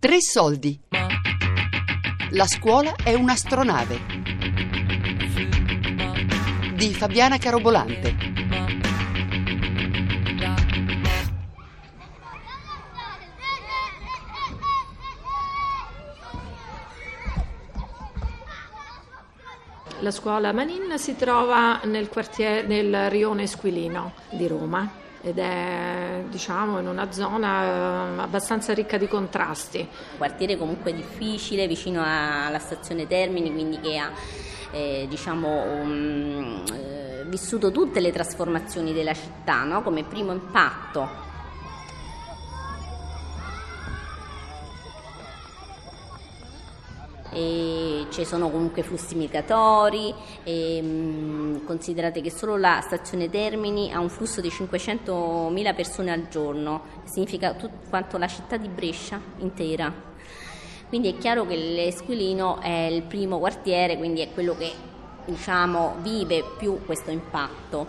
Tre soldi. La scuola è un'astronave. Di Fabiana Carobolante. La scuola Manin si trova nel, quartiere, nel rione Esquilino di Roma ed è diciamo in una zona eh, abbastanza ricca di contrasti. Quartiere comunque difficile, vicino alla stazione Termini, quindi che ha eh, diciamo, um, eh, vissuto tutte le trasformazioni della città no? come primo impatto ci sono comunque flussi migratori, e, mh, considerate che solo la stazione Termini ha un flusso di 500.000 persone al giorno, significa tut- quanto la città di Brescia intera. Quindi è chiaro che l'Esquilino è il primo quartiere, quindi è quello che diciamo, vive più questo impatto.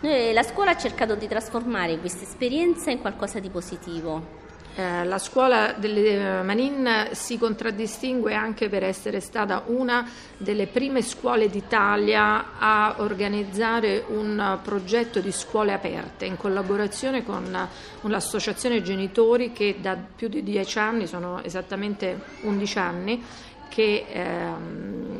Noi, la scuola ha cercato di trasformare questa esperienza in qualcosa di positivo, eh, la scuola delle eh, Manin si contraddistingue anche per essere stata una delle prime scuole d'Italia a organizzare un progetto di scuole aperte in collaborazione con l'associazione genitori che da più di dieci anni, sono esattamente 11 anni, che ehm,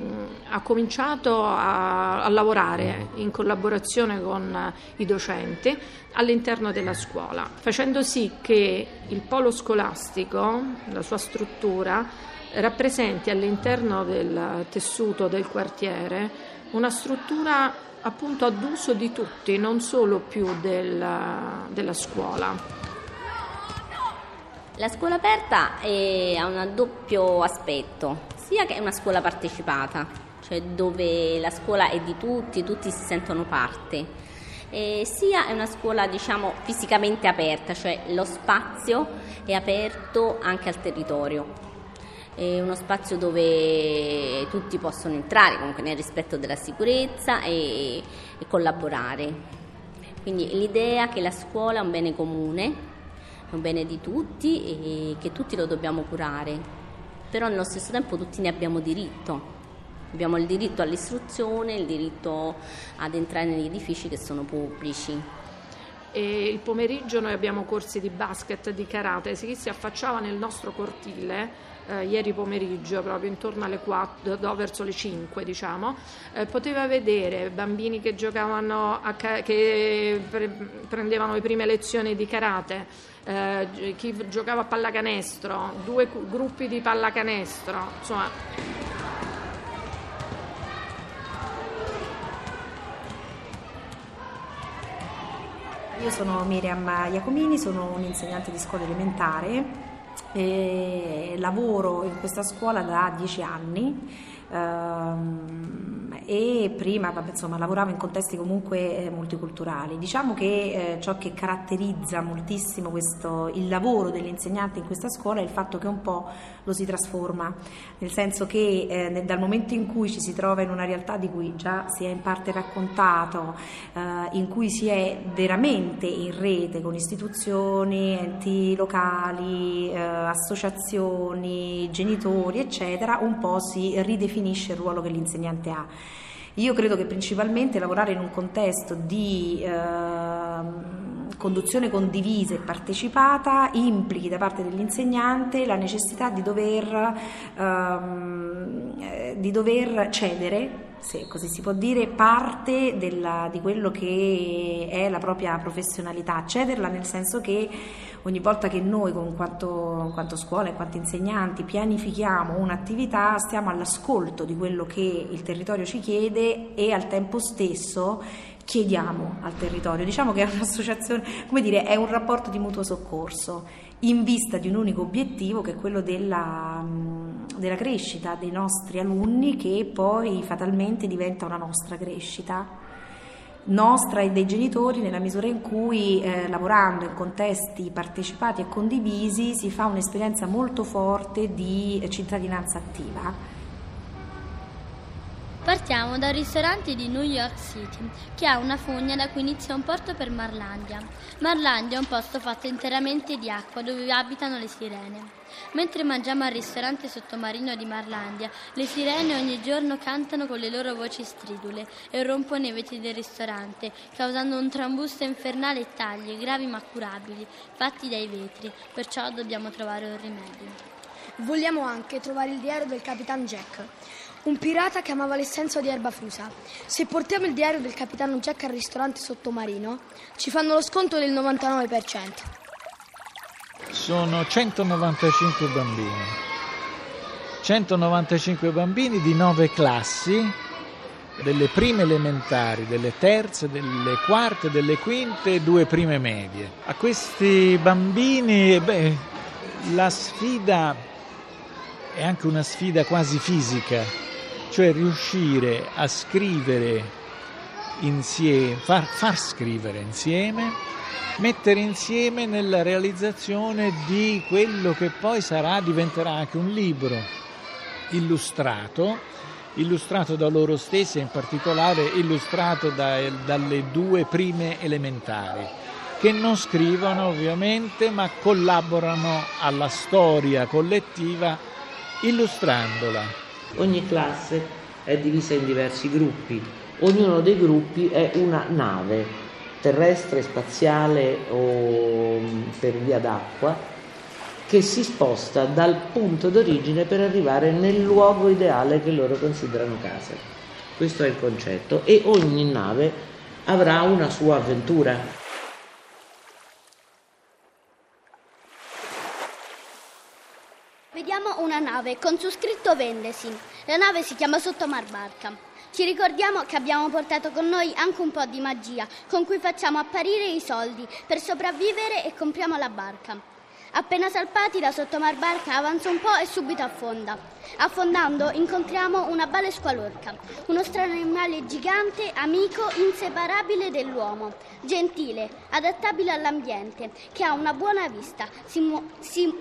ha cominciato a, a, lavorare in collaborazione con i docenti all'interno della scuola, facendo sì che il polo scolastico, la sua struttura, rappresenti all'interno del tessuto del quartiere una struttura appunto ad uso di tutti, non solo più del, della scuola. La scuola aperta è, ha un doppio aspetto, sia che è una scuola partecipata, cioè dove la scuola è di tutti, tutti si sentono parte, e sia è una scuola diciamo fisicamente aperta, cioè lo spazio è aperto anche al territorio. È uno spazio dove tutti possono entrare, comunque nel rispetto della sicurezza e, e collaborare. Quindi l'idea che la scuola è un bene comune, è un bene di tutti e che tutti lo dobbiamo curare, però nello stesso tempo tutti ne abbiamo diritto. Abbiamo il diritto all'istruzione, il diritto ad entrare negli edifici che sono pubblici. E il pomeriggio noi abbiamo corsi di basket, di karate, chi si affacciava nel nostro cortile eh, ieri pomeriggio, proprio intorno alle 4, no, verso le 5 diciamo, eh, poteva vedere bambini che giocavano, a, che pre- prendevano le prime lezioni di karate, eh, chi giocava a pallacanestro, due gruppi di pallacanestro, insomma Io sono Miriam Iacomini, sono un'insegnante di scuola elementare e lavoro in questa scuola da dieci anni. Um, e prima vabbè, insomma, lavoravo in contesti comunque eh, multiculturali. Diciamo che eh, ciò che caratterizza moltissimo questo, il lavoro dell'insegnante in questa scuola è il fatto che un po' lo si trasforma, nel senso che eh, nel, dal momento in cui ci si trova in una realtà di cui già si è in parte raccontato, eh, in cui si è veramente in rete con istituzioni, enti locali, eh, associazioni, genitori, eccetera, un po' si ridefinisce il ruolo che l'insegnante ha. Io credo che principalmente lavorare in un contesto di eh, conduzione condivisa e partecipata implichi da parte dell'insegnante la necessità di dover, ehm, eh, di dover cedere se così si può dire, parte della, di quello che è la propria professionalità, cederla nel senso che ogni volta che noi, con quanto, quanto scuola e quanto insegnanti, pianifichiamo un'attività, stiamo all'ascolto di quello che il territorio ci chiede e al tempo stesso chiediamo al territorio. Diciamo che è un'associazione, come dire, è un rapporto di mutuo soccorso in vista di un unico obiettivo che è quello della, della crescita dei nostri alunni che poi fatalmente diventa una nostra crescita nostra e dei genitori nella misura in cui eh, lavorando in contesti partecipati e condivisi si fa un'esperienza molto forte di cittadinanza attiva. Partiamo dal ristorante di New York City, che ha una fogna da cui inizia un porto per Marlandia. Marlandia è un posto fatto interamente di acqua dove abitano le sirene. Mentre mangiamo al ristorante sottomarino di Marlandia, le sirene ogni giorno cantano con le loro voci stridule e rompono i vetri del ristorante, causando un trambusto infernale e tagli gravi ma curabili, fatti dai vetri. Perciò dobbiamo trovare un rimedio. Vogliamo anche trovare il diario del capitano Jack, un pirata che amava l'essenza di erba fusa. Se portiamo il diario del capitano Jack al ristorante sottomarino, ci fanno lo sconto del 99%. Sono 195 bambini. 195 bambini di nove classi, delle prime elementari, delle terze, delle quarte, delle quinte e due prime medie. A questi bambini, beh, la sfida è anche una sfida quasi fisica, cioè riuscire a scrivere insieme, far, far scrivere insieme, mettere insieme nella realizzazione di quello che poi sarà, diventerà anche un libro illustrato, illustrato da loro stessi e in particolare illustrato da, dalle due prime elementari, che non scrivono ovviamente ma collaborano alla storia collettiva illustrandola. Ogni classe è divisa in diversi gruppi, ognuno dei gruppi è una nave terrestre, spaziale o mm, per via d'acqua che si sposta dal punto d'origine per arrivare nel luogo ideale che loro considerano casa. Questo è il concetto e ogni nave avrà una sua avventura. Vediamo una nave con su scritto Vendesi. La nave si chiama Sottomar Barca. Ci ricordiamo che abbiamo portato con noi anche un po' di magia con cui facciamo apparire i soldi per sopravvivere e compriamo la barca. Appena salpati da Sottomar Barca avanza un po' e subito affonda. Affondando incontriamo una bale squalorca, uno strano animale gigante, amico, inseparabile dell'uomo, gentile, adattabile all'ambiente, che ha una buona vista, si, mu- si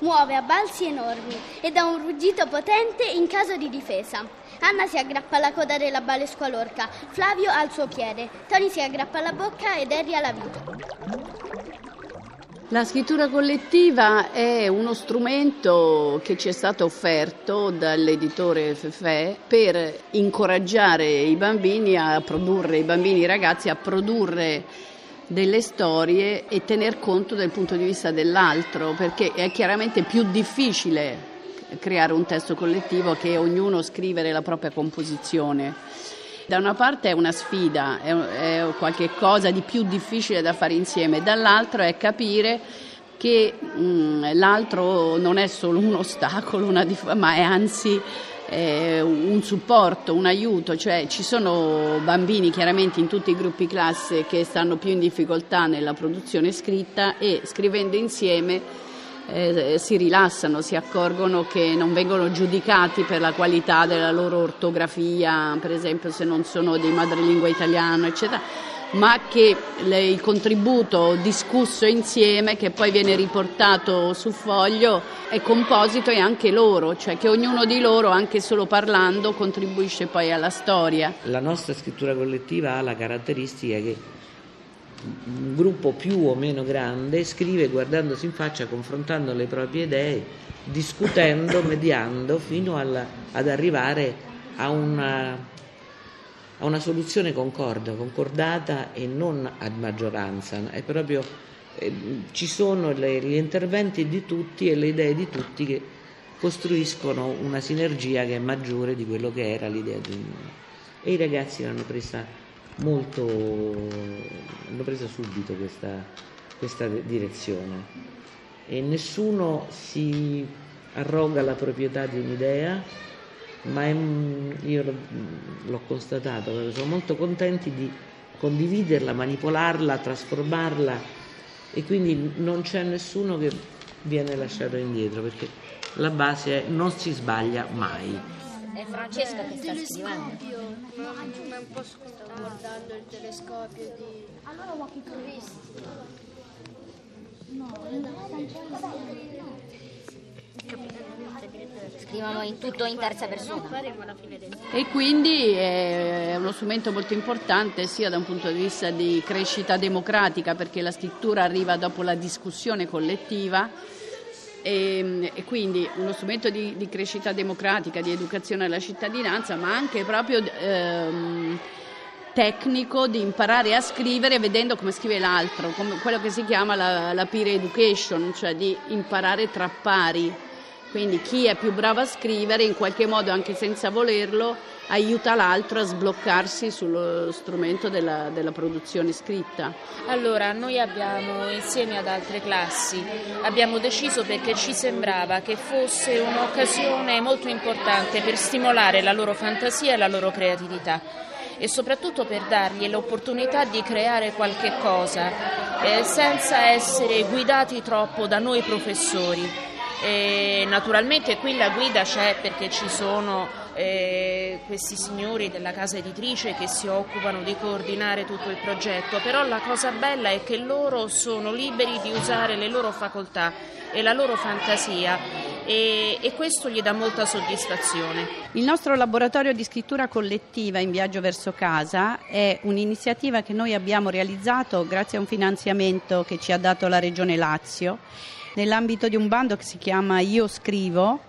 muove a balzi enormi e dà un ruggito potente in caso di difesa. Anna si aggrappa alla coda della bale squalorca, Flavio al suo piede, Tony si aggrappa alla bocca ed Harry alla vita. La scrittura collettiva è uno strumento che ci è stato offerto dall'editore Fefe per incoraggiare i bambini a produrre, i bambini e i ragazzi a produrre delle storie e tener conto del punto di vista dell'altro, perché è chiaramente più difficile creare un testo collettivo che ognuno scrivere la propria composizione. Da una parte è una sfida, è, qualcosa di più difficile da fare insieme, dall'altro è capire che mh, l'altro non è solo un ostacolo, una dif- ma è anzi eh, un supporto, un aiuto, cioè ci sono bambini chiaramente in tutti i gruppi classe che stanno più in difficoltà nella produzione scritta e scrivendo insieme eh, si rilassano, si accorgono che non vengono giudicati per la qualità della loro ortografia, per esempio se non sono di madrelingua italiano, eccetera ma che il contributo discusso insieme, che poi viene riportato su foglio, è composito e anche loro, cioè che ognuno di loro, anche solo parlando, contribuisce poi alla storia. La nostra scrittura collettiva ha la caratteristica che un gruppo più o meno grande scrive guardandosi in faccia, confrontando le proprie idee, discutendo, mediando, fino alla, ad arrivare a una a una soluzione concorda, concordata e non a maggioranza, è proprio, eh, ci sono le, gli interventi di tutti e le idee di tutti che costruiscono una sinergia che è maggiore di quello che era l'idea di ognuno. E i ragazzi l'hanno presa molto, hanno preso subito questa, questa direzione e nessuno si arroga la proprietà di un'idea ma è, io l'ho constatato, sono molto contenti di condividerla, manipolarla, trasformarla e quindi non c'è nessuno che viene lasciato indietro perché la base è non si sbaglia mai. È Francesca che sta scrivendo. Ma un po' sto guardando il telescopio di... Allora walkie visto. No, Scrivono in tutto in terza persona. E quindi è uno strumento molto importante sia da un punto di vista di crescita democratica, perché la scrittura arriva dopo la discussione collettiva e, e quindi uno strumento di, di, crescita democratica, di educazione alla cittadinanza, ma anche proprio ehm, tecnico di imparare a scrivere vedendo come scrive l'altro, come quello che si chiama la, la peer education, cioè di imparare tra pari. Quindi chi è più bravo a scrivere, in qualche modo anche senza volerlo, aiuta l'altro a sbloccarsi sullo strumento della, della, produzione scritta? Allora, noi abbiamo insieme ad altre classi, abbiamo deciso perché ci sembrava che fosse un'occasione molto importante per stimolare la loro fantasia e la loro creatività e soprattutto per dargli l'opportunità di creare qualche cosa eh, senza essere guidati troppo da noi professori. E naturalmente qui la guida c'è perché ci sono eh, questi signori della casa editrice che si occupano di coordinare tutto il progetto, però la cosa bella è che loro sono liberi di usare le loro facoltà e la loro fantasia e, e, questo gli dà molta soddisfazione. Il nostro laboratorio di scrittura collettiva in viaggio verso casa è un'iniziativa che noi abbiamo realizzato grazie a un finanziamento che ci ha dato la Regione Lazio nell'ambito di un bando che si chiama Io scrivo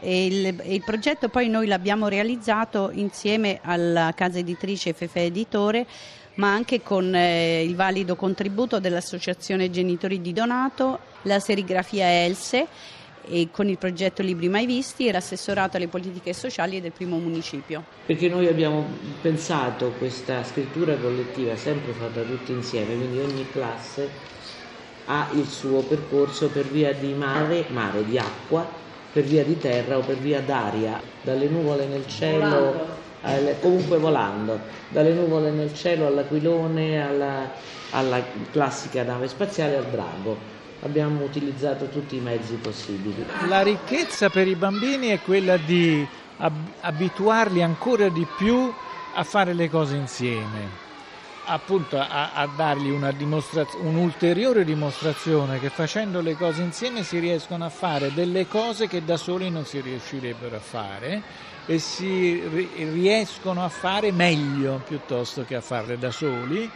e il, il, progetto poi noi l'abbiamo realizzato insieme alla casa editrice Fefe Editore ma anche con eh, il valido contributo dell'Associazione Genitori di Donato, la serigrafia Else e con il progetto Libri Mai Visti e l'assessorato alle politiche sociali del primo municipio. Perché noi abbiamo pensato questa scrittura collettiva sempre fatta tutti insieme, quindi ogni classe ha il suo percorso per via di mare, mare di acqua per via di terra o per via d'aria, dalle nuvole nel cielo, alle, comunque volando, dalle nuvole nel cielo all'aquilone, alla, alla classica nave spaziale al drago. Abbiamo utilizzato tutti i mezzi possibili. La ricchezza per i bambini è quella di ab- abituarli ancora di più a fare le cose insieme appunto a, a dargli una un'ulteriore dimostrazione che facendo le cose insieme si riescono a fare delle cose che da soli non si riuscirebbero a fare e si riescono a fare meglio piuttosto che a farle da soli.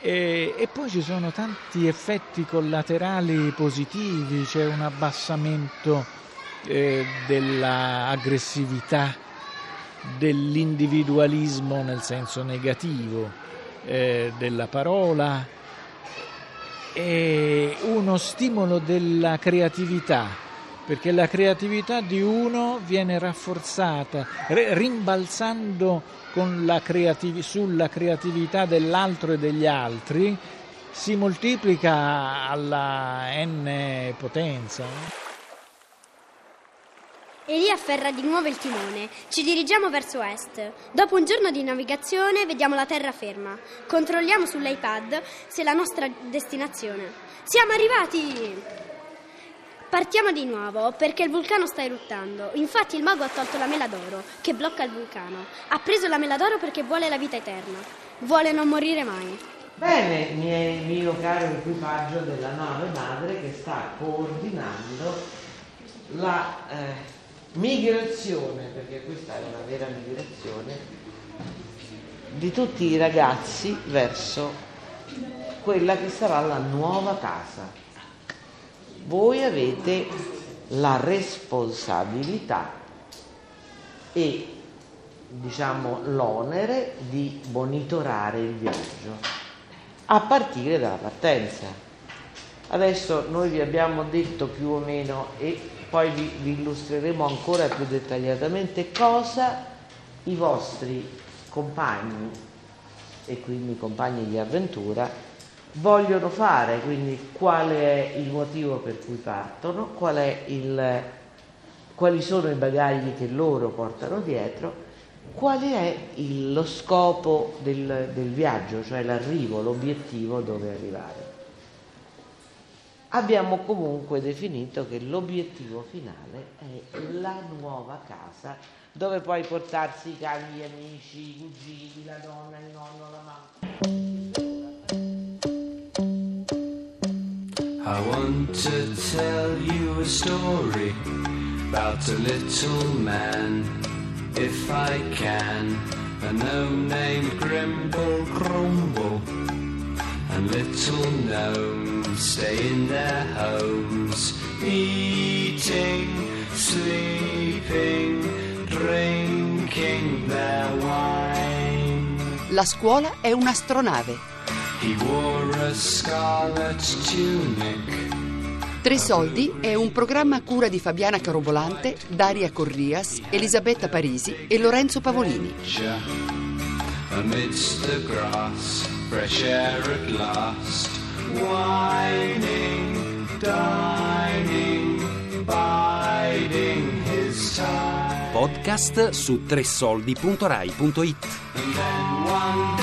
E, e poi ci sono tanti effetti collaterali positivi, c'è un abbassamento eh, dell'aggressività, dell'individualismo nel senso negativo eh, della parola, è uno stimolo della creatività, perché la creatività di uno viene rafforzata, rimbalzando creativ- sulla creatività dell'altro e degli altri, si moltiplica alla n potenza. Elia afferra di nuovo il timone. Ci dirigiamo verso est. Dopo un giorno di navigazione vediamo la terraferma. Controlliamo sull'iPad se è la nostra destinazione. Siamo arrivati! Partiamo di nuovo perché il vulcano sta eruttando. Infatti il mago ha tolto la mela d'oro che blocca il vulcano. Ha preso la mela d'oro perché vuole la vita eterna. Vuole non morire mai. Bene, miei, mio caro equipaggio della nave madre che sta coordinando la... Eh, migrazione, perché questa è una vera migrazione, di tutti i ragazzi verso quella che sarà la nuova casa. Voi avete la responsabilità e diciamo l'onere di monitorare il viaggio a partire dalla partenza. Adesso noi vi abbiamo detto più o meno e poi vi, vi illustreremo ancora più dettagliatamente cosa i vostri compagni e quindi compagni di avventura vogliono fare, quindi qual è il motivo per cui partono, qual il, quali sono i bagagli che loro portano dietro, qual è il, lo scopo del, del viaggio, cioè l'arrivo, l'obiettivo dove arrivare abbiamo comunque definito che l'obiettivo finale è la nuova casa dove puoi portarsi i cani, gli amici, i cugini, la donna, il nonno, la mamma. I want to tell you a story about a little man, if I can, a gnome named Grimble Grumble, and little gnomes stay in their homes, eating, sleeping, drinking their wine. La scuola è un'astronave. He wore a scarlet tunic. Tre soldi è un programma a cura di Fabiana Carobolante, Daria Corrias, Elisabetta Parisi e Lorenzo Pavolini. Amidst the grass, fresh air at last, whining, dining, biding his time. Podcast su tressoldi.rai.it And then one